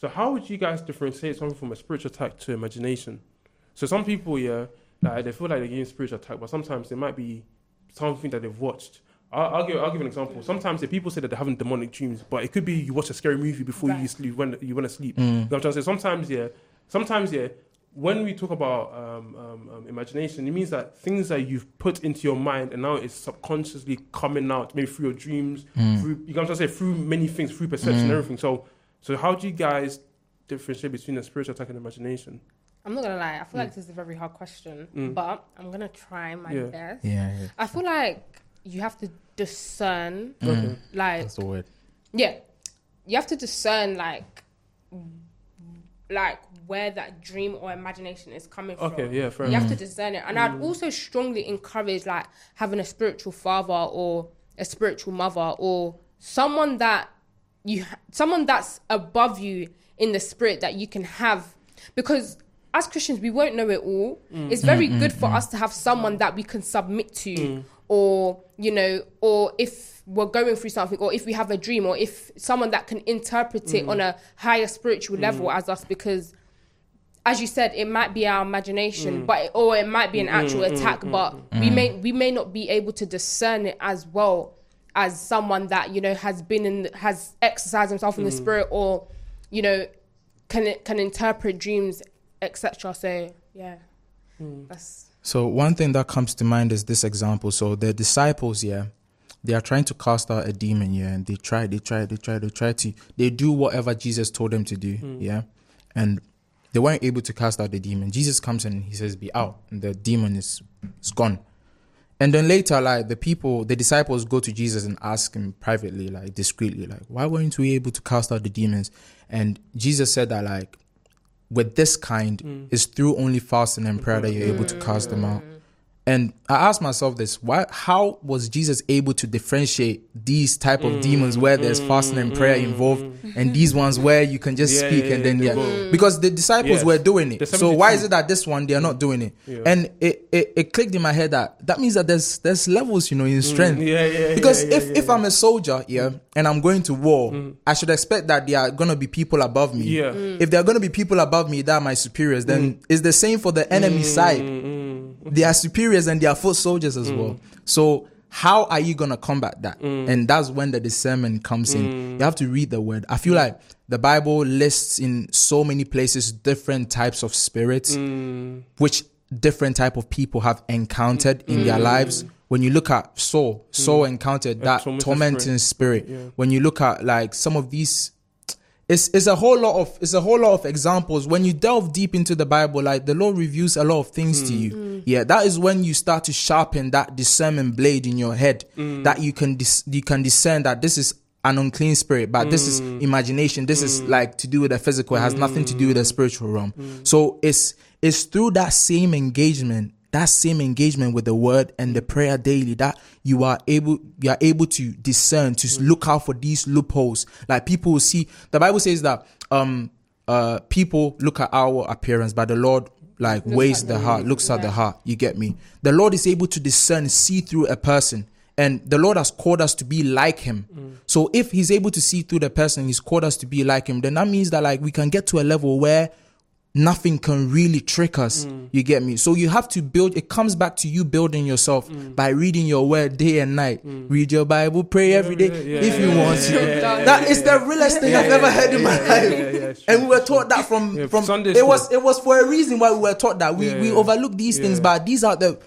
So how would you guys differentiate something from a spiritual attack to imagination? So some people, yeah, like they feel like they're getting spiritual attack, but sometimes it might be something that they've watched. I'll, I'll give I'll give an example. Sometimes the people say that they're having demonic dreams, but it could be you watch a scary movie before you Right. sleep when you want to sleep. You know what I'm trying to say? Sometimes, yeah, sometimes, yeah. When we talk about um, um, um, imagination, it means that things that you've put into your mind and now it's subconsciously coming out, maybe through your dreams, through you know what I'm trying to say, through many things, through perception and everything. So, so how do you guys differentiate between a spiritual attack and imagination? I'm not gonna lie. I feel like mm. this is a very hard question, Mm. but I'm gonna try my Yeah. best. Yeah, yeah. I feel like you have to discern, mm. Okay. like That's the word. yeah, you have to discern like like where that dream or imagination is coming from. Okay, yeah, fair You enough. have to discern it, and I'd mm. also strongly encourage like having a spiritual father or a spiritual mother or someone that you someone that's above you in the spirit that you can have. Because as Christians we won't know it all. Mm. It's very mm, mm, good for us to have someone that we can submit to or you know or if we're going through something or if we have a dream or if someone that can interpret it on a higher spiritual level as us because as you said, it might be our imagination, but or it might be an actual attack. but we may we may not be able to discern it as well as someone that you know has been in has exercised himself in the hmm. spirit, or you know can can interpret dreams, etc. So yeah, hmm. that's So one thing that comes to mind is this example. So the disciples, yeah, they are trying to cast out a demon, yeah, and they try, they try, they try, they try to, they do whatever Jesus told them to do, hmm. yeah, and they weren't able to cast out the demon. Jesus comes and he says, "Be out," and the demon is, is gone. And then later, like the people, the disciples go to Jesus and ask him privately, like discreetly, like, "Why weren't we able to cast out the demons?" And Jesus said that, like, with this kind, mm. it's through only fasting and prayer that you're able to cast them out. Mm. And I asked myself this: Why? How was Jesus able to differentiate these type of demons where there's fasting and prayer involved, and these ones where you can just Yeah, speak yeah, and then yeah. Because the disciples Yes. were doing it. So why is it that this one they are not doing it? Yeah. And it, it it clicked in my head that that means that there's there's levels, you know, in strength. Mm, yeah, yeah, Because yeah, yeah, if if. I'm a soldier, yeah, and I'm going to war, I should expect that there are gonna be people above me. Yeah. If there are gonna be people above me that are my superiors, then it's the same for the enemy side. They are superiors and they are foot soldiers as well. So how are you gonna combat that? And that's when the discernment comes in. You have to read the word. I feel like the Bible lists in so many places different types of spirits, which different type of people have encountered in their lives. When you look at Saul, Saul encountered that tormenting spirit. Yeah. When you look at like some of these it's it's a whole lot of it's a whole lot of examples. When you delve deep into the bible like the lord reveals a lot of things to hmm. you. Yeah that is when you start to sharpen that discernment blade in your head hmm. that you can dis- you can discern that this is an unclean spirit but this is hmm. imagination. This is like to do with the physical. It has nothing to do with the spiritual realm. So it's it's through that same engagement that same engagement with the word and the prayer daily that you are able you are able to discern to look out for these loopholes. Like people will see the bible says that um uh people look at our appearance but the lord like weighs the the- heart looks at the heart. You get me? The lord is able to discern see through a person and the lord has called us to be like him. So if he's able to see through the person he's called us to be like him then that means that like we can get to a level where nothing can really trick us. Mm. You get me? So you have to build, it comes back to you building yourself mm. by reading your word day and night. Mm. Read your Bible, pray every day yeah, if yeah, you yeah, want to. That is the realest thing I've ever heard in my life. yeah, yeah, it's and we were taught that from, from Sunday it was it was for a reason why we were taught that. We we overlook these things, but these are the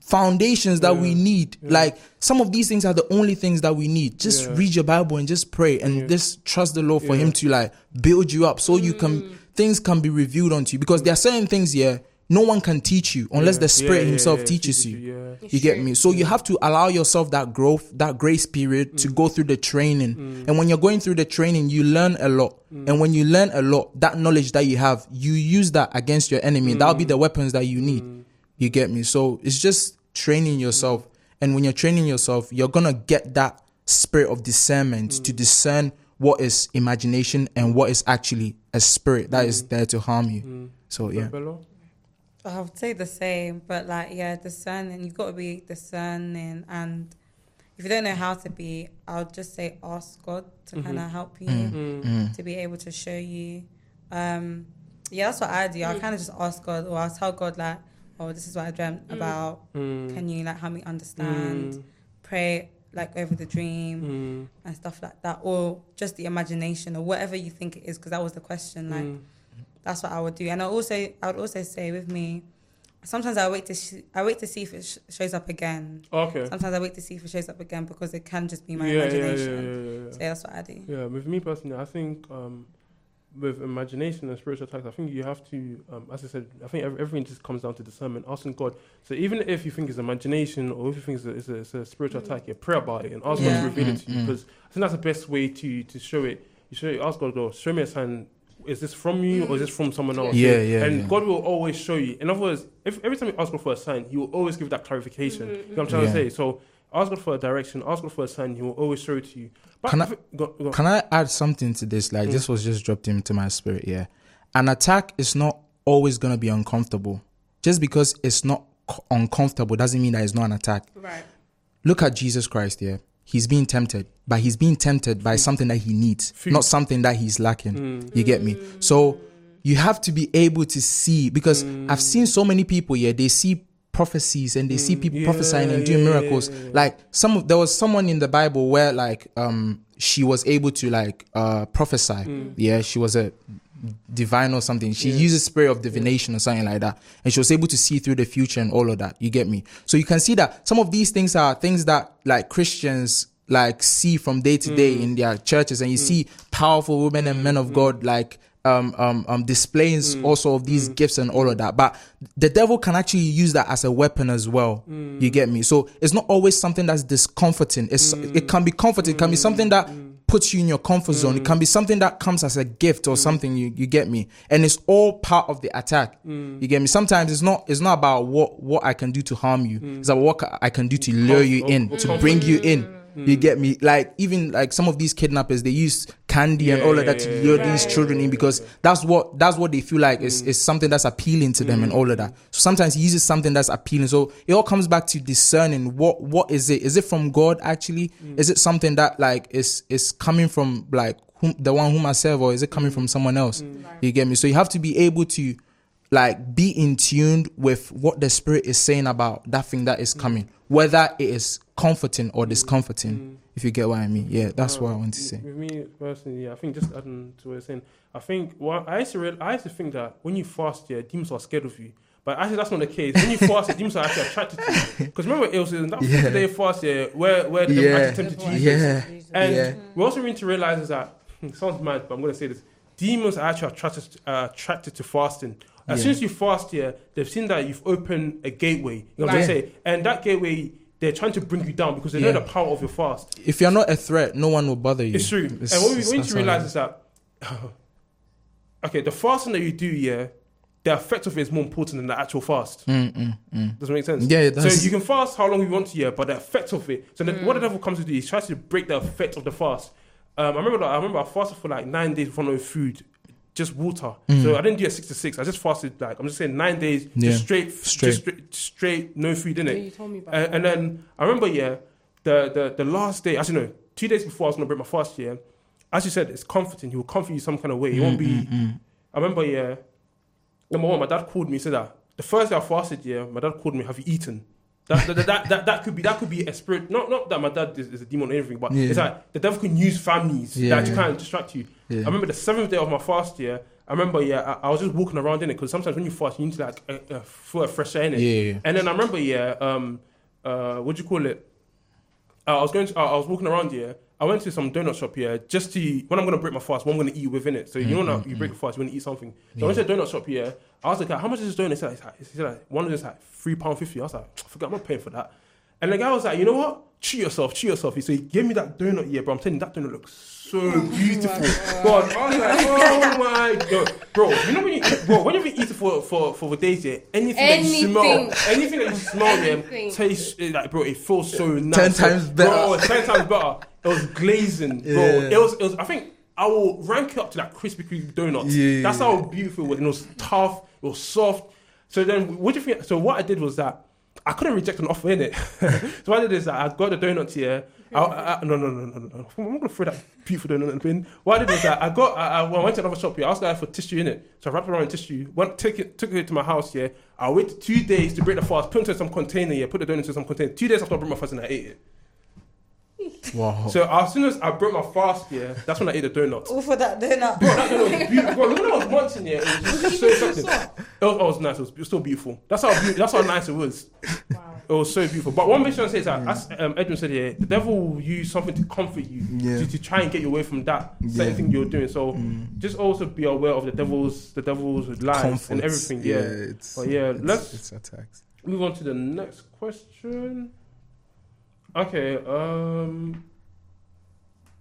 foundations that we need. Like some of these things are the only things that we need. Just read your Bible and just pray and just trust the Lord for. Him to like build you up so you can things can be revealed unto you because there are certain things here no one can teach you unless Yeah, the Spirit yeah, yeah, Himself teaches you. you, yeah. It's You get me? So you have to allow yourself that growth, that grace period to go through the training. Mm. And when you're going through the training, you learn a lot. Mm. And when you learn a lot, that knowledge that you have, you use that against your enemy. That'll be mm. the weapons that you need. You get me? So it's just training yourself. And when you're training yourself, you're gonna get that spirit of discernment to discern what is imagination and what is actually a spirit that is there to harm you. So yeah. I would say the same, but like yeah, discerning. You've got to be discerning, and if you don't know how to be, I'll just say ask God to kind of help you Mm. to be able to show you. Um, yeah, that's what I do. I Mm. kind of just ask God, or I'll tell God like, "Oh, this is what I dreamt Mm. about. Mm. Can you like help me understand?" Pray like over the dream Mm. and stuff like that, or just the imagination, or whatever you think it is, because that was the question. Like, Mm. that's what I would do. And I also, I would also say with me, sometimes I wait to, sh- I wait to see if it sh- shows up again. Okay. Sometimes I wait to see if it shows up again because it can just be my yeah, yeah, yeah, imagination. yeah, yeah, yeah. So that's what I do. Yeah, with me personally, I think um, with imagination and spiritual attacks, I think you have to, um, as I said, I think everything just comes down to discernment, asking God. So even if you think it's imagination or if you think it's a, it's a, it's a spiritual attack, yeah, pray about it and ask God to reveal it to you Mm, mm. because I think that's the best way to to show it. You show it, ask God, God, show me a sign. Is this from you or is this from someone else? Yeah, yeah, And yeah. God will always show you. In other words, if, every time you ask God for a sign, He will always give that clarification. Mhm, You know what I'm trying Yeah. to say? So ask God for a direction, ask God for a sign. He will always show it to you. But Can I- it- go, go. Can I add something to this? Like Mm. this was just dropped into my spirit. Yeah, an attack is not always gonna be uncomfortable. Just because it's not uncomfortable doesn't mean that it's not an attack. Right. Look at Jesus Christ. Yeah, he's being tempted, but he's being tempted by something that he needs, Food. not something that he's lacking. Mm. You get me? So you have to be able to see because I've seen so many people. Yeah, they see prophecies and they see people Mm. Yeah, prophesying and doing yeah, miracles. yeah. Like some of there was someone in the Bible where like um she was able to like uh prophesy. Mm. Yeah, she was a divine or something. She uses spirit of divination or something like that, and she was able to see through the future and all of that. You get me? So you can see that some of these things are things that like Christians like see from day to day in their churches, and you see powerful women and men of God like um um um displays mm. also of these mm. gifts and all of that. But the devil can actually use that as a weapon as well. Mm. You get me? So it's not always something that's discomforting. It's it can be comforting. It can be something that puts you in your comfort zone. It can be something that comes as a gift or something. You you get me? And it's all part of the attack. You get me? Sometimes it's not it's not about what what I can do to harm you. It's about what I can do to lure you in, to bring you in. You get me? Like even like some of these kidnappers, they use candy and all of that to lure these children in because that's what that's what they feel like is, is something that's appealing to them and mm. all of that. So sometimes he uses something that's appealing. So it all comes back to discerning what what is it? Is it from God actually? Mm. Is it something that like is is coming from like whom, the one whom I serve, or is it coming from someone else? Mm. You get me? So you have to be able to like be in tune with what the spirit is saying about that thing that is mm. coming, whether it is comforting or mm. discomforting. Mm. If you get what I mean, yeah, that's uh, what I want to say. With me personally, yeah, I think just adding to what you're saying, I think well, I used to real, I used to think that when you fast, yeah, demons are scared of you. But actually, that's not the case. When you fast, demons are actually attracted to you. Because remember, it was in that Yeah. 50 day fast, yeah, where where the Yeah. actually tempted Jesus. Yeah. And Yeah. we also need to realize is that it sounds mad, but I'm going to say this: demons are actually attracted uh, attracted to fasting. As Yeah. soon as you fast here, they've seen that you've opened a gateway. You know what I'm saying? And that gateway, they're trying to bring you down because they know the power of your fast. If you're not a threat, no one will bother you. It's true. It's- and what we we need to realize is. that, okay, the fasting that you do, yeah, the effect of it is more important than the actual fast. Mm, mm, mm. Does it make sense? Yeah, it So you can fast how long you want to, yeah, but the effect of it. So the, what the devil comes to do is tries to break the effect of the fast. Um, I remember that I remember I fasted for like nine days without no food, just water. Mm. So I didn't do a six to six. I just fasted like I'm just saying nine days, Yeah. just straight, Straight. just straight, straight, no food in Yeah, it. you told me about And, and then I remember, yeah, the, the the last day, actually no, two days before I was gonna break my fast, yeah. As you said, it's comforting. He will comfort you some kind of way. He won't mm, be. Mm, I remember, yeah. Number one, my dad called me. Said that the first day I fasted, yeah, my dad called me. Have you eaten? That, that, that, that, that could be that could be a spirit. Not not that my dad is, is a demon or anything, but Yeah. it's like the devil can use families Yeah, that kind of distract you. Yeah. I remember the seventh day of my fast, year. I remember, yeah, I, I was just walking around in it because sometimes when you fast, you need to like uh, uh, feel a fresh air in it. Yeah, yeah. And then I remember, yeah, um, uh, what do you call it? Uh, I was going to, uh, I was walking around here. I went to some donut shop here just to when I'm gonna break my fast, what I'm gonna eat within it. So you know, now mm-hmm, you break mm-hmm. a fast, you want to eat something. So I went to a donut shop here. I was like, how much is this donut? He said, like, he said like, one of this like three pound fifty. I was like, I forgot, I'm not paying for that. And the guy was like, you know what? Treat yourself, treat yourself. He said, he gave me that donut, yeah, bro. I'm telling you, that donut looks so beautiful. God, I was like, oh my god, bro. You know when you, bro, when you've been eating for for for the days, yeah, anything, that you smell, Anything. anything that you smell, yeah, Anything. tastes eh, like, bro. It feels so nice. times better. Bro, ten times better. It was glazing, bro. Yeah. It was, it was. I think I will rank it up to that Krispy Kreme donuts. Yeah. That's how beautiful it was. And it was tough. It was soft. So then, what do you think? So what I did was that I couldn't reject an offer in it. so what I did is that I got the donuts here. I, I, no, no, no, no, no, no. I'm not gonna throw that beautiful donut in the bin. What I did was that I got, I, I, went to another shop here, I asked the guy for tissue in it, so I wrapped it around in tissue. Went, took it, took it to my house. here. I waited two days to break the fast, put it into some container. here. put the donut into some container. Two days after I broke my fast, and I ate it. Wow. So as soon as I broke my fast, yeah, that's when I ate the donut. All for that donut. Bro, that donut was beautiful. Bro, look when I was munching it. It was just so something. It was, it was nice. It was, it was so beautiful. That's how beautiful, that's how nice it was. Wow. It was so beautiful. But one thing I want to say is that, as um, Edwin said here, the devil will use something to comfort you, Yeah. to, to try and get you away from that certain Yeah. thing you're doing. So Mm. just also be aware of the devil's the devil's lies and Comforts. everything. Yeah. it's, But yeah, it's, let's- it's attacks. Move on to the next question. Okay. Um.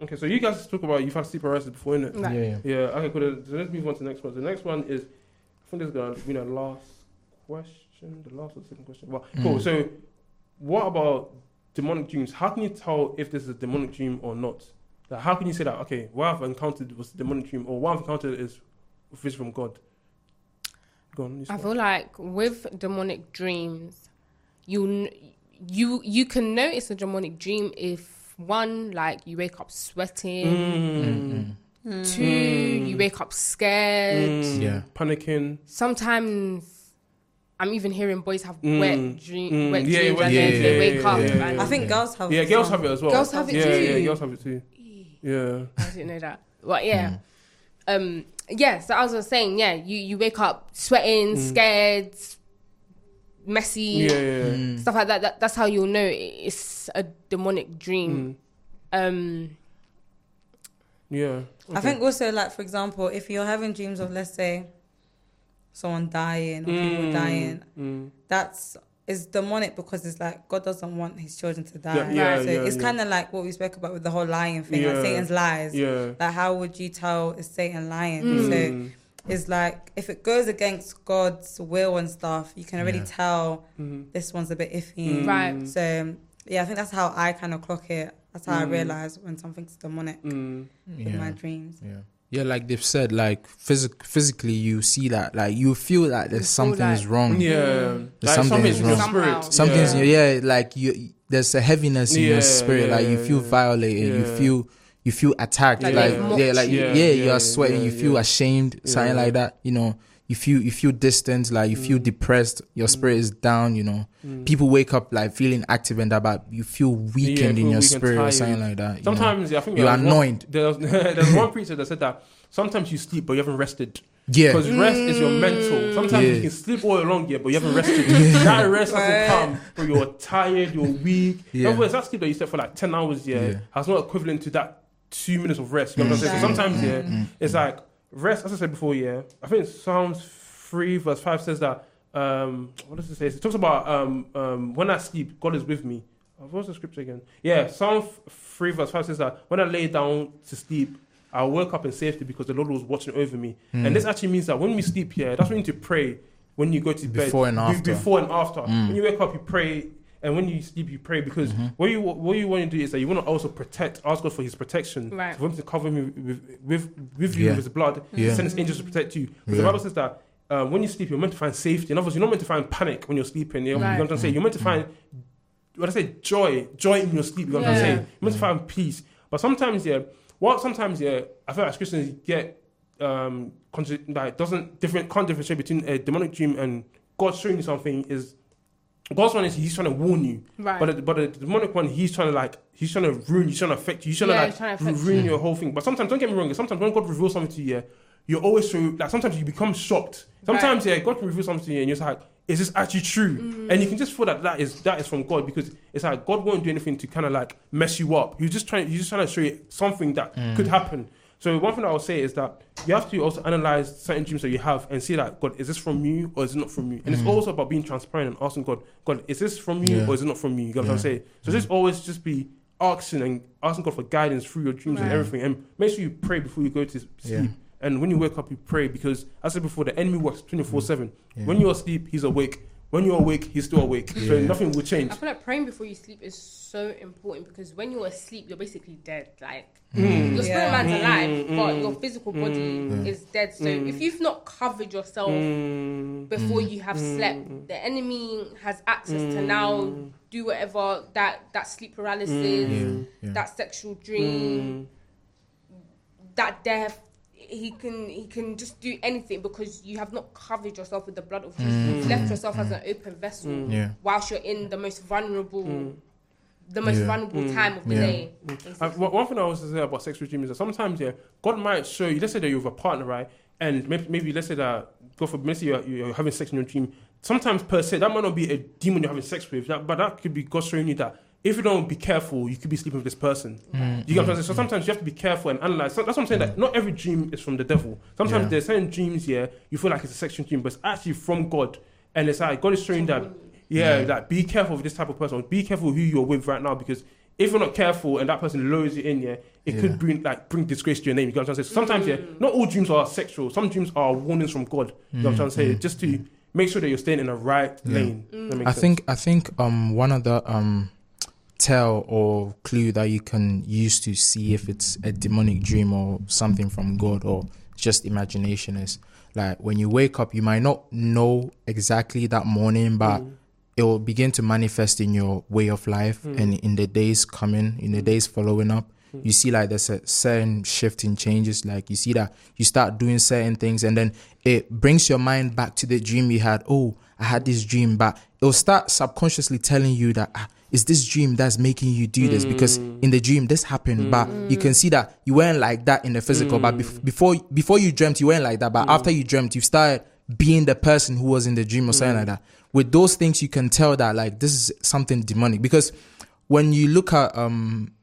Okay, so you guys talk about you've had sleep paralysis before, innit? Right. Yeah, yeah. Yeah, okay, cool. So let's move on to the next one. The next one is, I think this is going to be the last question. The last or the second question. Well, cool. Mm. So, what about demonic dreams? How can you tell if this is a demonic dream or not? Like, how can you say that, okay, what I've encountered was a demonic dream, or what I've encountered is vision from God? Go on. I start. feel like with demonic dreams, you kn- you you can notice a demonic dream if one like you wake up sweating, Mm. two Mm. you wake up scared. Mm. Yeah. Panicking. Sometimes I'm even hearing boys have Mm. wet, dream, Mm. wet Yeah, dreams wet and then dreams. they Yeah, wake yeah, up. yeah, and I think girls have. Yeah, as girls well. have it as well. Girls have it yeah, too. Yeah, girls have it too. Yeah. I didn't know that. But yeah. Um yeah, so I was saying, yeah, you, you wake up sweating, Mm. scared, messy, Yeah, yeah. Mm. stuff like that. that. That's how you'll know it's a demonic dream. Mm. Um Yeah. I think also like for example, if you're having dreams of let's say someone dying or people dying, Mm. that's is demonic because it's like God doesn't want his children to die. Yeah, yeah, so yeah, it's yeah. kind of like what we spoke about with the whole lying thing, Yeah. like Satan's lies. Yeah. Like how would you tell is Satan lying? Mm. So Mm. it's like if it goes against God's will and stuff, you can already Yeah. tell Mm. this one's a bit iffy. Mm. Right. So yeah, I think that's how I kind of clock it. That's how I Mm. realize when something's demonic Mm. in my dreams. Yeah. Yeah, like they've said, like physic- physically, you see that, like you feel that there's feel something like- is wrong. Yeah. There's Like something something's is wrong. spirit. Somehow. Something's yeah. yeah. like you. There's a heaviness in Yeah, your spirit. like you feel yeah. violated. You feel you feel attacked. Like Like, they've yeah, like you. yeah, Yeah, you yeah, are sweating. yeah, you feel yeah. ashamed. Something Yeah. like that. You know, you feel you feel distant. Like you feel Mm. depressed. Your spirit is down. You know, Mm. people wake up like feeling active and that, but you feel weakened Yeah, in your weak and spirit or something like that. you know. Sometimes I think You're there's one- annoyed. There's, there's one preacher that said that sometimes you sleep but you haven't rested yeah, because rest is your mental. Sometimes Yeah. you can sleep all along yeah, but you haven't rested. That rest Right. doesn't come, but you're tired, you're weak. Yeah. In other that sleep that you slept for like ten hours, yeah, Yeah. has not equivalent to that two minutes of rest. You know what I'm saying? So Mm. sometimes yeah, Mm. it's like rest. As I said before, yeah, I think Psalms three verse five says that. Um, what does it say? It talks about um, um, when I sleep, God is with me. Uh, What's the scripture again? Yeah, Psalm three verse five says that when I lay down to sleep, I woke up in safety because the Lord was watching over me. Mm. And this actually means that when we sleep here, that's when you need to pray when you go to bed. Before and after. Before and after. Mm. When you wake up, you pray. And when you sleep, you pray because Mhm. what you what you want to do is that you want to also protect, ask God for His protection, Right. for Him to cover me with with, with you Yeah. with His blood, Yeah. send His angels to protect you. Because Yeah. the Bible says that uh, when you sleep, you're meant to find safety. In other words, you're not meant to find panic when you're sleeping. You know, you know Right. what I'm saying? You're meant to find what I say, joy, joy in your sleep. You know what I'm Yeah. saying? You're meant to find peace. But sometimes, yeah, what sometimes, yeah, I feel like Christians get um contra- like doesn't different can't differentiate between a demonic dream and God showing you something is God's one is he's trying to warn you, right. but the, but the demonic one he's trying to like he's trying to ruin you, he's trying to affect you, he's trying Yeah, to like trying to ruin you. your whole thing. But sometimes don't get me wrong, sometimes when God reveals something to you, yeah, you're always so like sometimes you become shocked. Sometimes yeah, God can reveal something to you and you're just like, is this actually true? Mm. And you can just feel that that is that is from God because it's like God won't do anything to kind of like mess you up. He's just trying he's just trying to show you something that could happen. So one thing that I'll say is that you have to also analyze certain dreams that you have and see that God, is this from you or is it not from you? And it's mm. also about being transparent and asking God, God, is this from you Yeah. or is it not from you? You get what I'm saying? So just always just be asking and asking God for guidance through your dreams and everything, and make sure you pray before you go to sleep. Yeah. And when you wake up, you pray because, as I said before, the enemy works 24 7. When you're asleep, he's awake. When you're awake, he's still awake. So nothing will change. I feel like praying before you sleep is so important because when you're asleep, you're basically dead. Like Mm. your spirit Yeah. man's Mm, alive, mm, but mm. your physical body Mm. is dead. So Mm. if you've not covered yourself Mm. before you have Mm. slept, the enemy has access to Mm. now do whatever that that sleep paralysis, Mm. Yeah. that sexual dream, Mm. that death. He can he can just do anything because you have not covered yourself with the blood of Jesus. Mm. You've left yourself as an open vessel Mm. Yeah. whilst you're in the most vulnerable, Mm. the most Yeah. vulnerable Mm. time of the Yeah. day. Uh, one one thing I was to say about sexual dreams is that sometimes, yeah, God might show you. Let's say that you have a partner, right? And maybe, maybe let's say that God for let's you're, you're having sex in your dream. Sometimes per se, that might not be a demon you're having sex with, that, but that could be God showing you that if you don't be careful, you could be sleeping with this person. Mm. You get what I'm saying? So sometimes you have to be careful and analyze. So that's what I'm saying. That not every dream is from the devil. Sometimes Yeah. there's certain dreams, yeah, you feel like it's a sexual dream, but it's actually from God. And it's like God is showing that, yeah, Yeah. like be careful with this type of person. Be careful who you're with right now because if you're not careful and that person lowers you in, yeah, it Yeah. could bring like bring disgrace to your name. You get what I'm saying? So sometimes, yeah, not all dreams are sexual. Some dreams are warnings from God. You know what I'm trying to say? Just to make sure that you're staying in the right lane. I sense. think I think um one of the um tell or clue that you can use to see if it's a demonic dream or something from God or just imagination is like when you wake up you might not know exactly that morning but Mm. it will begin to manifest in your way of life Mm. and in the days coming in the days following up you see like there's a certain shift in changes like you see that you start doing certain things and then it brings your mind back to the dream you had. Oh i had this dream but it'll start subconsciously telling you that ah, it's this dream that's making you do this because mm. in the dream this happened. But mm. you can see that you weren't like that in the physical but bef- mm. before before you dreamt you weren't like that. But after you dreamt you started being the person who was in the dream or something like that. With those things you can tell that like this is something demonic. Because when you look at um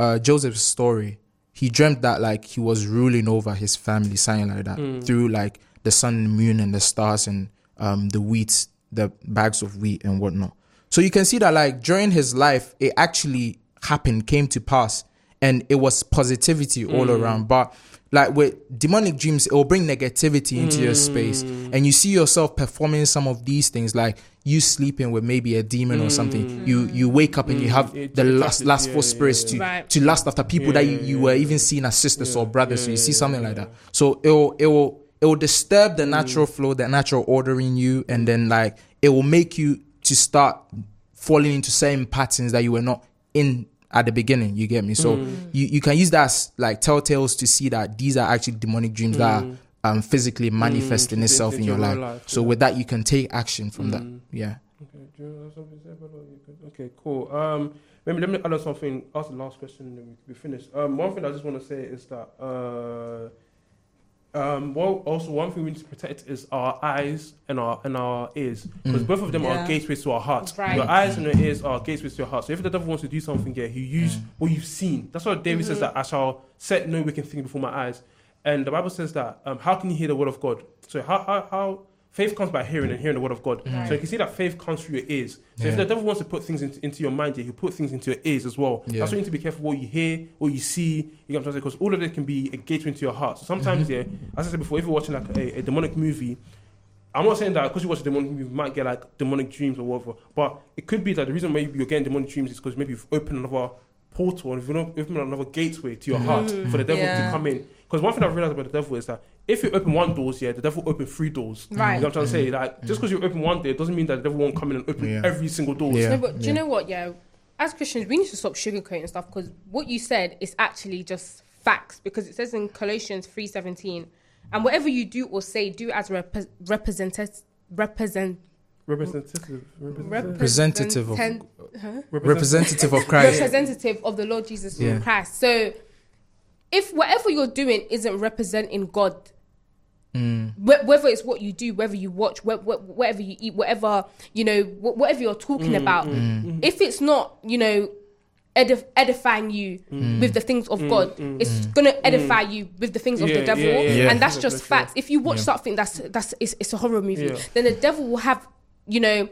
uh, Joseph's story, he dreamt that like he was ruling over his family, something like that, through like the sun, and moon, and the stars, and um, the wheat, the bags of wheat, and whatnot. So you can see that like during his life, it actually happened, came to pass, and it was positivity all around. But like with demonic dreams, it will bring negativity into your space, and you see yourself performing some of these things, like you sleeping with maybe a demon or something. You you wake up and you have It- the attracted- lustful yeah, spirits yeah, to yeah. To lust after people that you, you were even seen as sisters or brothers. so you see something like that. So it will it will it will disturb Mm. the natural flow, the natural order in you, and then like it will make you to start falling into certain patterns that you were not in at the beginning. You get me? So Mm. you, you can use that as like telltales to see that these are actually demonic dreams that are um, physically manifesting Mm, itself in your life. life, So yeah. with that, you can take action from that. Mm. Yeah. Okay, do you have something to say about that? You? Okay, cool. Um, maybe let me add on something. Ask the last question, and then we can be finished. Um, one thing I just want to say is that uh, um, well, also one thing we need to protect is our eyes and our and our ears because Mm. both of them Yeah. are gateways to our heart. Right. Your eyes and your ears are gateways to your heart. So if the devil wants to do something here, he use Mm. what you've seen. That's why David says that I shall set no wicked thing before my eyes. And the Bible says that um, how can you hear the word of God? So how how, how faith comes by hearing and hearing the word of God. Right. So you can see that faith comes through your ears. So if the devil wants to put things into, into your mind, yeah, he'll put things into your ears as well. Yeah. That's why you need to be careful what you hear, what you see. You get what? Because all of it can be a gateway into your heart. So sometimes, Mm-hmm. yeah, as I said before, if you're watching like a, a demonic movie, I'm not saying that because you watch a demonic movie, you might get like demonic dreams or whatever. But it could be that the reason maybe you're getting demonic dreams is because maybe you've opened another portal and you've opened another gateway to your heart for the devil Yeah. to come in. Because one thing I've realized about the devil is that if you open one doors, yeah, the devil will open three doors. Right. You know what I'm trying to say? Mm-hmm. Like just mm. because you open one door, it doesn't mean that the devil won't come in and open Yeah. every single door. Yeah. No, but do you know what? Yeah, as Christians, we need to stop sugarcoating stuff because what you said is actually just facts. Because it says in Colossians three seventeen, and whatever you do or say, do as rep- representative represent Representative. Representative. Representative of- represent- Representative of Christ. representative of the Lord Jesus Yeah. Christ. So, if whatever you're doing isn't representing God, Mm. wh- whether it's what you do, whether you watch, wh- wh- whatever you eat, whatever you know, wh- whatever you're talking mm, about, mm, mm. if it's not, you know, edif- edifying you with the things of God, it's gonna edify you with the things of the devil, yeah, yeah, yeah. and that's just for sure. facts. If you watch Yeah. something that's that's it's, it's a horror movie, Yeah. then the devil will have, you know,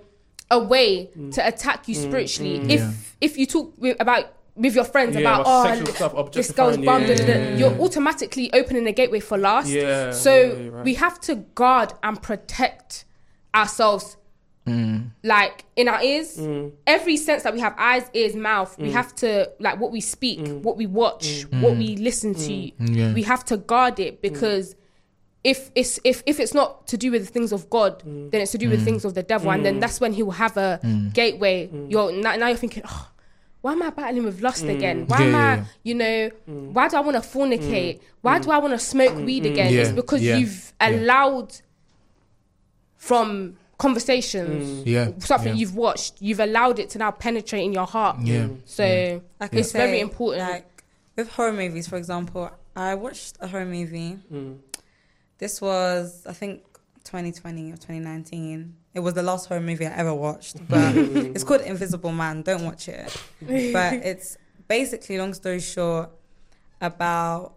a way to attack you spiritually. If Yeah. if you talk about with your friends Yeah, about about oh sexual stuff, this girl's objectifying, bummed, yeah, da, da, da," yeah, yeah, you're automatically opening a gateway for lust. Yeah. So yeah, right. we have to guard and protect ourselves, Mm. like in our ears. Mm. Every sense that we have, eyes, ears, mouth. We have to like what we speak, what we watch, what we listen to. Yeah. We have to guard it because if it's if if it's not to do with the things of God, Mm. then it's to do with things of the devil, and then that's when he will have a gateway. Mm. You're now, now you're thinking, oh, why am I battling with lust mm. again? Why Yeah, am I, yeah. you know, Mm. why do I want to fornicate? Mm. Why do I want to smoke mm, weed again? Yeah, It's because yeah, you've yeah. allowed from conversations, Yeah, something yeah. you've watched, you've allowed it to now penetrate in your heart. Yeah. So I could it's very say, important. Like with horror movies, for example, I watched a horror movie. Mm. This was, I think, 2020 or 2019. It was the last horror movie I ever watched, but it's called Invisible Man. Don't watch it. But it's basically, long story short, about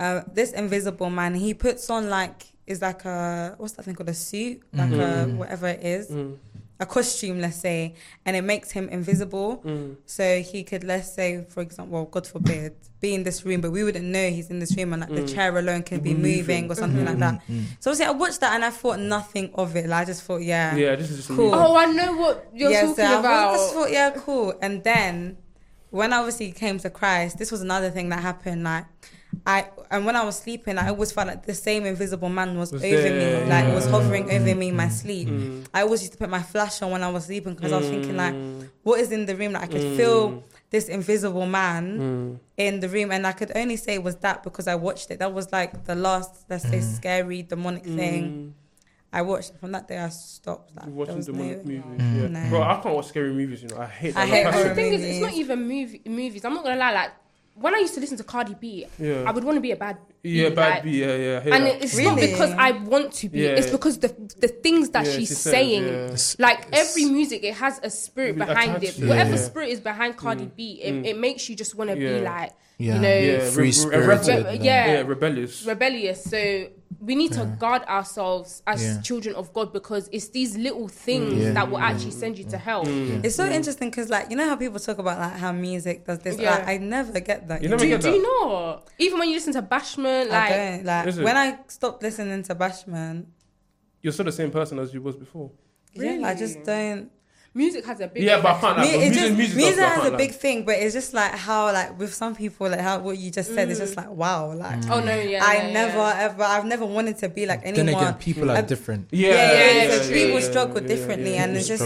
uh, this invisible man. He puts on like is like a what's that thing called a suit, like a whatever it is, Mm. A costume, let's say, and it makes him invisible. Mm. So he could, let's say, for example, well, God forbid, be in this room, but we wouldn't know he's in this room, and like the chair alone could be Moving. moving or something like that. So obviously, I watched that and I thought nothing of it. Like, I just thought, yeah, Yeah, this is just Cool. oh, I know what you're yeah, talking so I about. just thought, yeah, cool. And then when I obviously came to Christ, this was another thing that happened. Like, I and when I was sleeping, I always felt like the same invisible man was, Was over there, me, like was hovering over me in my sleep. Mm. I always used to put my flash on when I was sleeping because I was thinking like, Mm. what is in the room? Like I could Mm. feel this invisible man Mm. in the room, and I could only say it was that because I watched it. That was like the last, let's say, scary demonic thing I watched. From that day, I stopped. Like, Mm. Watching demonic no- movies. Mm. Yeah. No. Bro, I can't watch scary movies, you know. I hate that. I hate the thing is, it's not even movie, movies. I'm not gonna lie. Like when I used to listen to Cardi B, Yeah. I would want to be a bad. Yeah, bad like- B. Yeah, yeah. I And that. it's not because I want to be. Yeah. It's because the the things that Yeah, she's she said, saying. yeah. Like it's- every music, it has a spirit behind it. to Whatever yeah. spirit is behind Cardi mm. B, it, mm. it makes you just want to Yeah. be like, Yeah. you know, yeah, free re- re- spirited, rebel- like- Yeah. yeah, rebellious. rebellious. So we need to guard ourselves as Yeah. children of God because it's these little things Yeah. that will actually send you to hell. Mm. It's so interesting because, like, you know how people talk about like how music does this. Yeah. Like, I never get that. You know? never Do, get do you know? Even when you listen to Bashment, like I don't like when I stopped listening to Bashment. You're still the same person as you was before. Yeah, I just don't. Music has a big Yeah, but I effect. can't. Me, Like, it's music, just, music, music, does, has a big thing, but it's just like how like with some people like how what you just said is just mm. like wow like Oh no, yeah. I yeah, never yeah. ever I've never wanted to be like anyone. Then again, people are I- different. Yeah, yeah, yeah, yeah, so yeah, people yeah, struggle yeah, differently, yeah, and it's just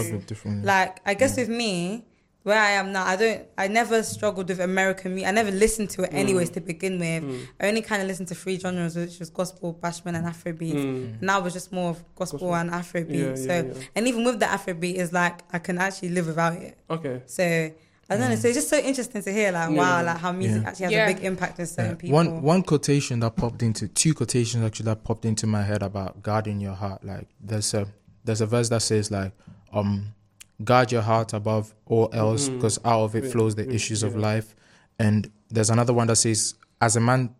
like I guess mm. with me, where I am now, I don't. I never struggled with American music. I never listened to it anyways to begin with. I only kind of listened to three genres, which was gospel, bashment, and Afrobeat. Mm. Now it's just more of gospel, Gospel. and Afrobeat. Yeah, so, yeah, yeah. and even with the Afrobeat, is like I can actually live without it. Okay. So I don't know. So it's just so interesting to hear, like, wow, like how music Yeah. actually has Yeah. a big impact on certain Yeah. people. One one quotation that popped into two quotations actually that popped into my head about guarding your heart. Like there's a there's a verse that says like um guard your heart above all else because out of it Yeah, flows the yeah, issues of life. And there's another one that says as a man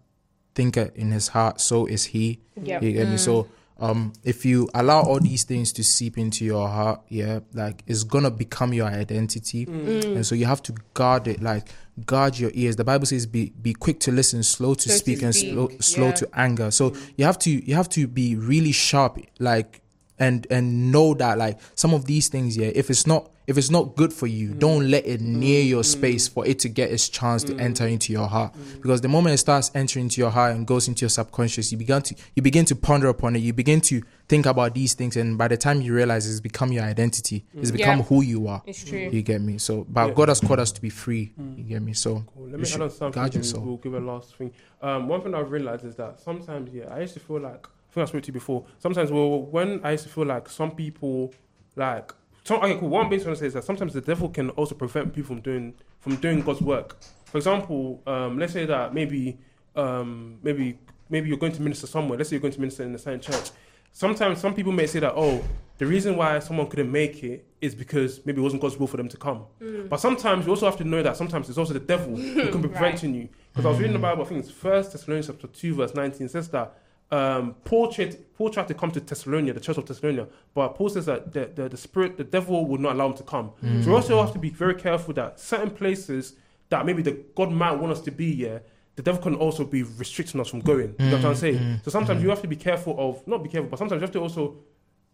thinketh in his heart, so is he. Yeah. You get me? So um if you allow all these things to seep into your heart, yeah, like it's gonna become your identity. Mm. And so you have to guard it, like guard your ears. The Bible says be be quick to listen, slow to Slow to speak, and slow slow yeah. to anger. So you have to you have to be really sharp, like and and know that like some of these things, yeah, if it's not if it's not good for you, mm. don't let it near your mm. space for it to get its chance to mm. enter into your heart. Because the moment it starts entering into your heart and goes into your subconscious, you begin to you begin to ponder upon it. You begin to think about these things, and by the time you realize it's become your identity, it's become Yeah. who you are. It's true. You get me? So, but Yeah. God has called us to be free. You get me? So, Cool. Let me should add on something. guard and yourself. We'll give a last thing. Um, one thing I've realized is that sometimes, yeah, I used to feel like I think I spoke to you before. Sometimes, well, when I used to feel like some people, like, some, okay, cool. One basic one says that sometimes the devil can also prevent people from doing from doing God's work. For example, um, let's say that maybe, um, maybe, maybe you're going to minister somewhere. Let's say you're going to minister in the same church. Sometimes some people may say that, oh, the reason why someone couldn't make it is because maybe it wasn't God's will for them to come. But sometimes you also have to know that sometimes it's also the devil who can be Right. preventing you. Because I was reading the Bible, I think it's First Thessalonians chapter two, verse nineteen, says that um, Paul tried Paul tried to come to Thessalonica, the church of Thessalonica, but Paul says that the, the, the spirit, the devil would not allow him to come. So we mm. also have to be very careful that certain places that maybe the God might want us to be, yeah, the devil can also be restricting us from going. You know what I'm mm, saying? Mm, so sometimes you have to be careful of not be careful, but sometimes you have to also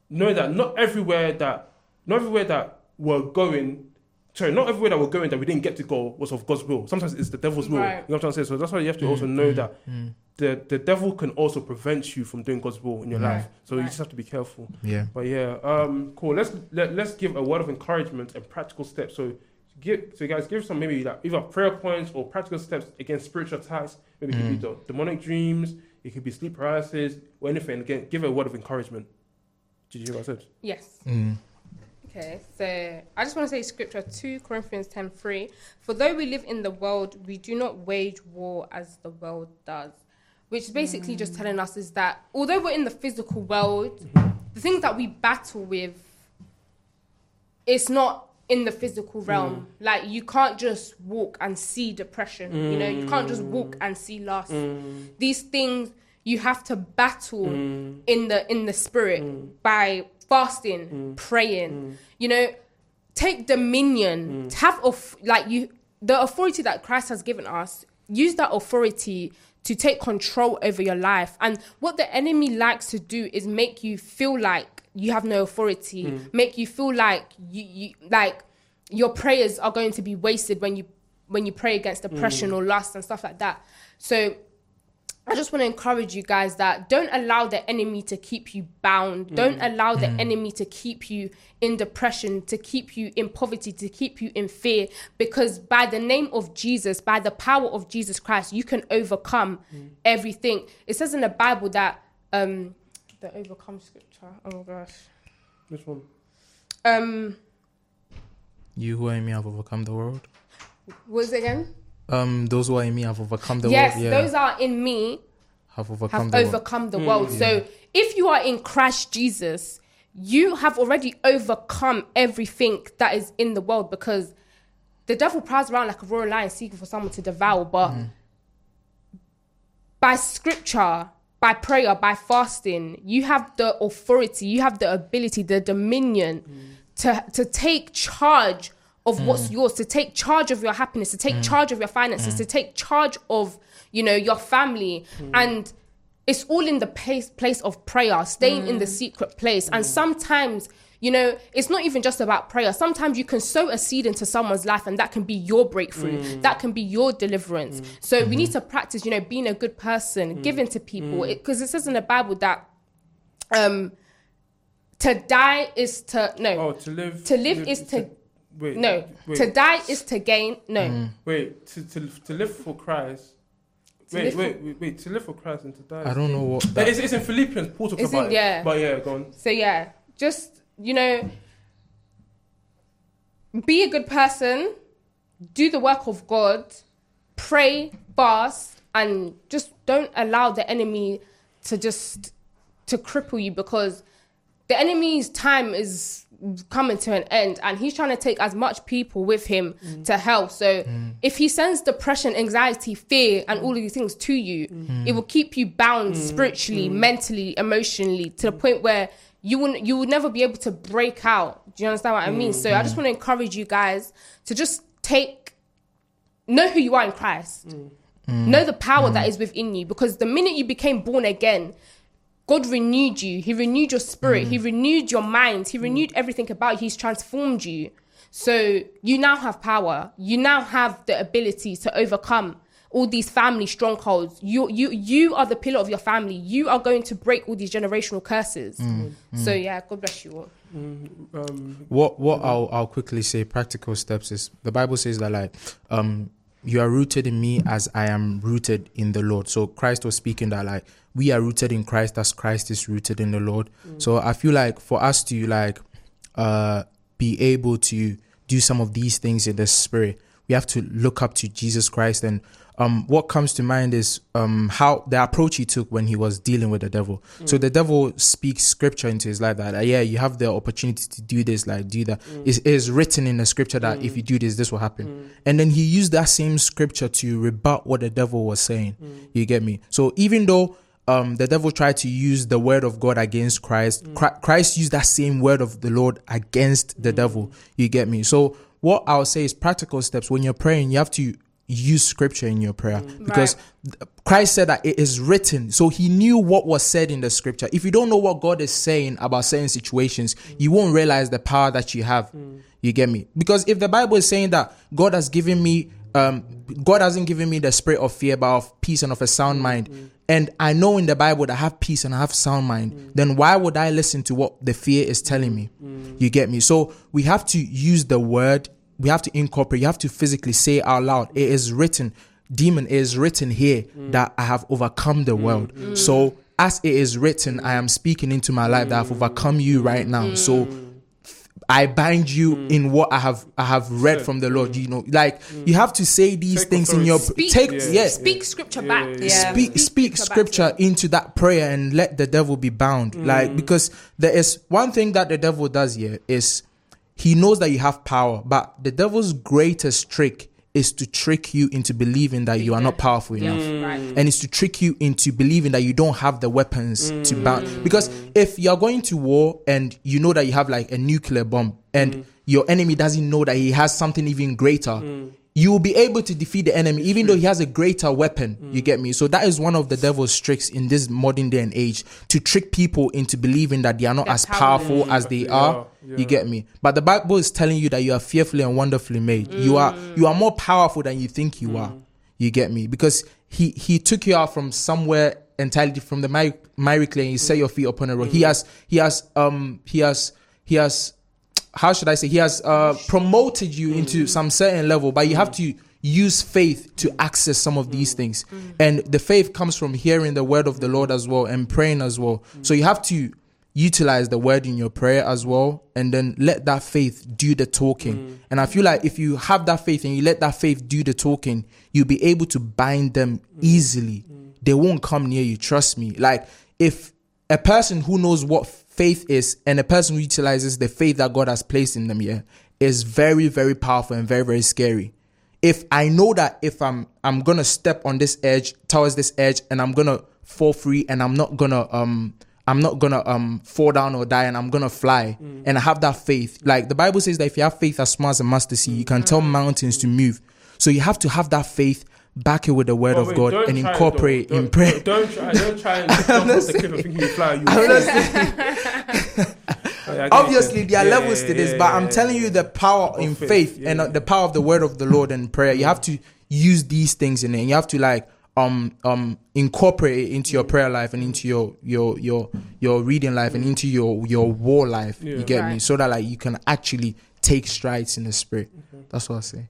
know that not everywhere that not everywhere that we're going sorry, not everywhere that we're going that we didn't get to go was of God's will. Sometimes it's the devil's will. Right. You know what I'm trying to say? So that's why you have to mm. also know mm. that mm. the the devil can also prevent you from doing God's will in your Right. life. So you just have to be careful. Yeah. But yeah, um, cool. Let's let, let's give a word of encouragement and practical steps. So give so guys give some maybe like either prayer points or practical steps against spiritual attacks. Maybe it could be the demonic dreams. It could be sleep paralysis or anything. Again, give a word of encouragement. Did you hear what I said? Yes. Mm. Okay, so I just want to say scripture 2 Corinthians 10 3. For though we live in the world, we do not wage war as the world does. Which is basically just mm. telling us is that although we're in the physical world, mm-hmm. the things that we battle with, it's not in the physical mm. realm. Like you can't just walk and see depression. You know, you can't just walk mm. and see loss. These things you have to battle in the in the spirit by fasting, mm. praying. Mm. You know, take dominion. Mm. Have of like you the authority that Christ has given us. Use that authority to take control over your life. And what the enemy likes to do is make you feel like you have no authority, make you feel like you, you like your prayers are going to be wasted when you when you pray against depression or lust and stuff like that. So I just want to encourage you guys that don't allow the enemy to keep you bound. Don't allow the enemy to keep you in depression, to keep you in poverty, to keep you in fear. Because by the name of Jesus, by the power of Jesus Christ, you can overcome everything. It says in the Bible that um the overcome scripture. Oh my gosh. Which one? Um You who are in me have overcome the world. what was it again? Um, those who are in me have overcome the yes, world. Yeah, those are in me have overcome have the world. overcome the world. Mm. So if you are in Christ Jesus, you have already overcome everything that is in the world because the devil prowls around like a roaring lion seeking for someone to devour. But mm. by scripture, by prayer, by fasting, you have the authority, you have the ability, the dominion mm. to, to take charge of what's mm. yours, to take charge of your happiness, to take mm. charge of your finances, mm. to take charge of, you know, your family. And it's all in the place, place of prayer, staying in the secret place. And sometimes, you know, it's not even just about prayer. Sometimes you can sow a seed into someone's life and that can be your breakthrough. That can be your deliverance. So we need mm-hmm. to practice, you know, being a good person, giving to people. Because it, says in the Bible that um to die is to no. Oh, to live. To live is to- Wait. no. Wait. To die is to gain. No. Mm. Wait. To, to to live for Christ. Wait, wait, wait, wait. To live for Christ and to die. I don't know what. But That, it's, it's in Philippians. Paul talks about in- it. yeah. But yeah, go on. So yeah, just you know, be a good person, do the work of God, pray, fast, and just don't allow the enemy to just to cripple you because the enemy's time is coming to an end and he's trying to take as much people with him to hell. So if he sends depression anxiety fear and all of these things to you it will keep you bound spiritually mentally emotionally to the point where you will you will never be able to break out. Do you understand what i mean? So i just want to encourage you guys to just take know who you are in christ. Know the power that is within you because the minute you became born again God renewed you. He renewed your spirit. He mm. renewed your mind. He mm. renewed everything about you. He's transformed you. So you now have power. You now have the ability to overcome all these family strongholds. You you you are the pillar of your family. You are going to break all these generational curses. Mm. So yeah, God bless you all. Um, what what I'll I'll quickly say practical steps is the Bible says that like um you are rooted in me as I am rooted in the Lord. So Christ was speaking that like we are rooted in Christ as Christ is rooted in the Lord. So I feel like for us to like uh be able to do some of these things in the spirit, we have to look up to Jesus Christ and um, what comes to mind is um, how the approach he took when he was dealing with the devil. So the devil speaks scripture into his life that uh, yeah, you have the opportunity to do this, like do that. It's, it's written in the scripture that if you do this, this will happen. And then he used that same scripture to rebut what the devil was saying. You get me? So even though um, the devil tried to use the word of God against Christ. Mm. Chri- Christ used that same word of the Lord against the mm. devil. You get me? So what I'll say is practical steps. When you're praying, you have to use scripture in your prayer mm. because Christ said that it is written. So he knew what was said in the scripture. If you don't know what God is saying about certain situations, you won't realize the power that you have. You get me? Because if the Bible is saying that God has given me um, God hasn't given me the spirit of fear, but of peace and of a sound mm-hmm. mind. And I know in the Bible that I have peace and I have sound mind. Mm. Then why would I listen to what the fear is telling me? Mm. You get me? So we have to use the word. We have to incorporate. You have to physically say out loud. It is written. Demon it is written here mm. that I have overcome the world. So as it is written, I am speaking into my life that I've overcome you right now. So I bind you Mm. in what I have I have read from the Lord. You know, like you have to say these Take things in your Speak, take Yeah. yes speak scripture Yeah, back. yeah, yeah. speak speak scripture into that prayer and let the devil be bound. Mm. Like because there is one thing that the devil does here is he knows that you have power, but the devil's greatest trick is to trick you into believing that you are not powerful enough. Right. and it's to trick you into believing that you don't have the weapons to mm. bound. Because if you're going to war and you know that you have like a nuclear bomb and mm. your enemy doesn't know that he has something even greater, mm. You will be able to defeat the enemy even though he has a greater weapon. You get me? So that is one of the devil's tricks in this modern day and age to trick people into believing that they are not They're as powerful as they are. yeah. You get me? But the Bible is telling you that you are fearfully and wonderfully made. You are you are more powerful than you think you are. You get me? Because he he took you out from somewhere entirely from the miry, clay he set your feet upon a rock. He has he has um he has he has how should I say he has uh promoted you into mm. some certain level, but you have mm. to use faith to access some of these mm. things. And the faith comes from hearing the word of the Lord as well and praying as well. So you have to utilize the word in your prayer as well and then let that faith do the talking. And i feel like if you have that faith and you let that faith do the talking you'll be able to bind them easily. They won't come near you trust me. Like if a person who knows what faith is and a person who utilizes the faith that god has placed in them yeah is very very powerful and very very scary if I know that if I'm I'm gonna step on this edge towards this edge and I'm gonna fall free and I'm not gonna um I'm not gonna um fall down or die and I'm gonna fly and I have that faith. Like the Bible says that if you have faith as small as a mustard seed, you can tell mountains to move. So you have to have that faith, back it with the word Oh, of wait, God and try it, incorporate in Don't- prayer. Don't try. Don't try and jump off the cliff and think you fly. You Oh, yeah, I get you. Obviously, there are Yeah, levels to this, yeah, but yeah, I'm telling you the power Of in faith, faith, and uh, the power of the word of the Lord and prayer. You have to use these things in it. You have to like um um incorporate it into your prayer life and into your your your your reading life and into your your war life. You get me? So that like you can actually take strides in the spirit. That's what I say.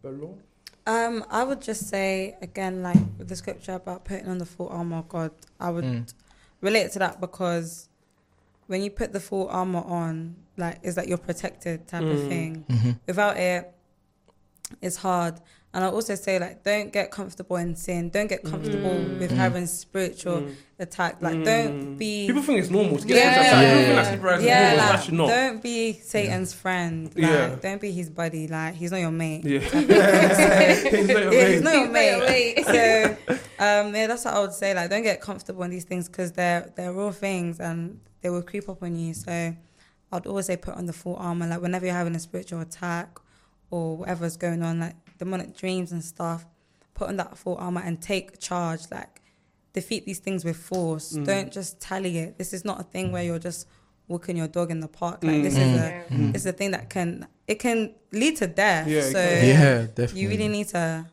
The law? Um, I would just say again, like with the scripture about putting on the full armor of God, I would Mm. relate to that because when you put the full armor on, like, is that you're protected type of Mm. thing. Mm-hmm. Without it, it's hard. And I also say like, don't get comfortable in sin. Don't get comfortable Mm. with Mm. having spiritual Mm. attack. Like, Mm. don't be. People think it's normal to get Yeah. yeah. Yeah, yeah, think that's yeah. yeah, normal. Like, actually not. don't be Satan's friend. Like, Yeah. don't be his buddy. Like, he's not your mate. Yeah. He's not your mate. he's not your He's not your mate. mate. so, um, yeah, that's what I would say. Like, don't get comfortable in these things because they're they're real things and they will creep up on you. So, I'd always say put on the full armor. Like, whenever you're having a spiritual attack or whatever's going on, like demonic dreams and stuff, put on that full armor and take charge. Like, defeat these things with force. Mm. Don't just tally it. This is not a thing where you're just walking your dog in the park. Like, this Mm. is a Yeah. it's a thing that can it can lead to death. Yeah, so. Yeah, definitely. you really need to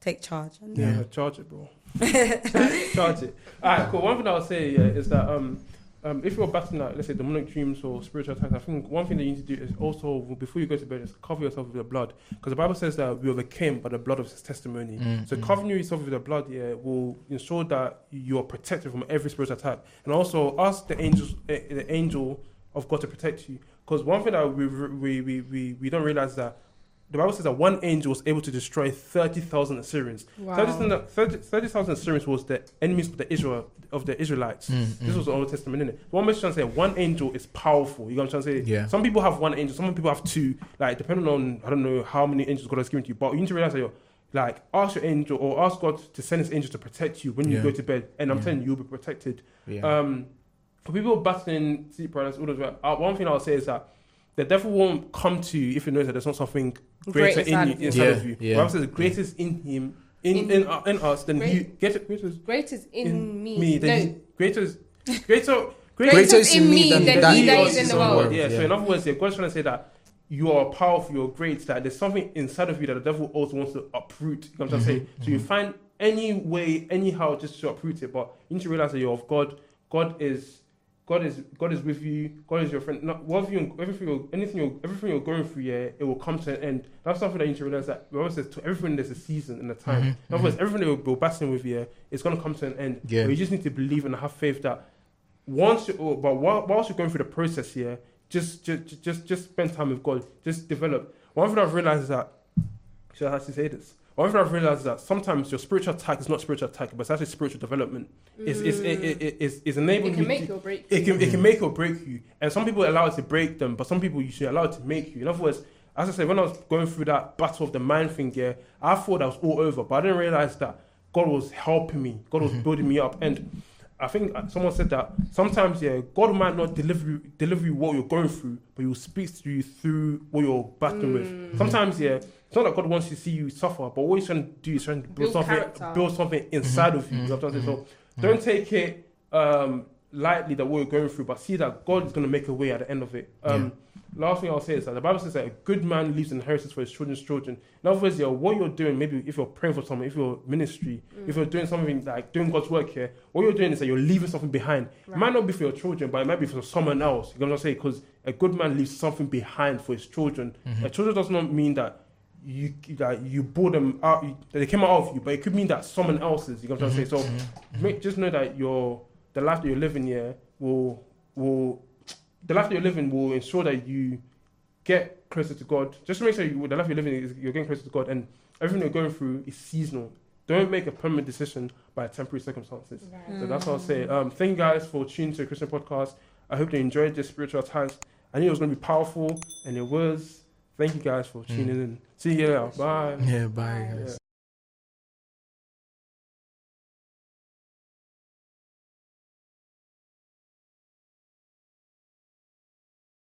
take charge. Yeah, Yeah. charge it, bro. charge it. All right, cool. One thing I'll say yeah, is that um, um, if you're battling like let's say demonic dreams or spiritual attacks, I think one thing that you need to do is also before you go to bed is cover yourself with the blood because the Bible says that we overcame by the blood of His testimony. Mm, So mm. covering yourself with the blood, yeah, will ensure that you are protected from every spiritual attack, and also ask the angels, eh, the angel of God to protect you. Because one thing that we we, we, we we don't realize that the Bible says that one angel was able to destroy thirty thousand Assyrians. Wow. 30,000 30 30,000 Assyrians was the enemies of the Israel of the Israelites. Mm, This mm. was the Old Testament, innit? What I'm trying to say, one angel is powerful. You know what I'm trying to say? Yeah. Some people have one angel, some people have two. Like depending on I don't know how many angels God has given to you, but you need to realize that you're like ask your angel or ask God to send His angel to protect you when you Yeah. go to bed, and I'm Yeah. telling you, you'll be protected. Yeah. Um, for people battling sleep paralysis, all those, uh, one thing I'll say is that the devil won't come to you if he knows that there's not something greater Great in you inside Yeah, of you. yeah. The Bible says the greatest in him in In- in, uh, in us, then Great- you get it. Greatest, is Greater is in, me. me. Then no, he, greater is greater. Greater is in me than than he that he is in is the world. Yeah, So in other words, yeah, God's trying to say that you are powerful, you're great. That there's something inside of you that the devil also wants to uproot. You know what I'm trying to say? So you find any way, anyhow, just to uproot it. But you need to realize that you're of God. God is. God is God is with you. God is your friend. Not whatever you, everything, you're, anything, you're, everything you're going through, yeah, it will come to an end. That's something that you need to realize that. Remember, says to everything there's a season and a time. Mhm, In other words, everything that you're, battling with, yeah, it's gonna come to an end. Yeah. But you just need to believe and have faith that once you, oh, but while, whilst you're going through the process here, just, just, just, just spend time with God. Just develop. One thing I've realized is that, should I actually say this? One thing I've realized is that sometimes your spiritual attack is not spiritual attack, but it's actually spiritual development. It's, it's, it, it, it, it's, it's It enabling can you. make to- or break. it can it can make or break you. And some people allow it to break them, but some people you should allow it to make you. In other words, as I said, when I was going through that battle of the mind thing, yeah, I thought that was all over, but I didn't realize that God was helping me. God was mm-hmm. building me up, and I think someone said that sometimes, yeah, God might not deliver you, deliver you what you're going through, but He will speak to you through what you're battling with. Mm. Sometimes, yeah, it's not that God wants to see you suffer, but what He's trying to do is trying to build, Build something, character. build something inside of you. You know what I'm saying? So mm-hmm. Mm-hmm. don't mm-hmm. take it um, lightly that what you're going through, but see that God is going to make a way at the end of it. Um, Last thing I'll say is that the Bible says that a good man leaves inheritance for his children's children. In other words, yeah, what you're doing, maybe if you're praying for someone, if you're ministry, if mm. you're doing something like doing God's work here, what you're doing is that you're leaving something behind. It might not be for your children, but it might be for someone else. You know what I'm saying? Because a good man leaves something behind for his children. A children does not mean that you that you bought them out, you, that they came out of you, but it could mean that someone else's. You know what I'm saying? So mm-hmm. Mm-hmm. make, just know that your the life that you're living here will will the life that you're living will ensure that you get closer to God. Just make sure you, the life you're living is you're getting closer to God, and everything you're going through is seasonal. Don't make a permanent decision by temporary circumstances. So that's what I'll say. Mm-hmm. Um, thank you guys for tuning to the Christian podcast. I hope you enjoyed this spiritual times. I knew it was going to be powerful, and it was. Thank you guys for tuning mm. in. See you later. Bye. Yeah, bye, guys.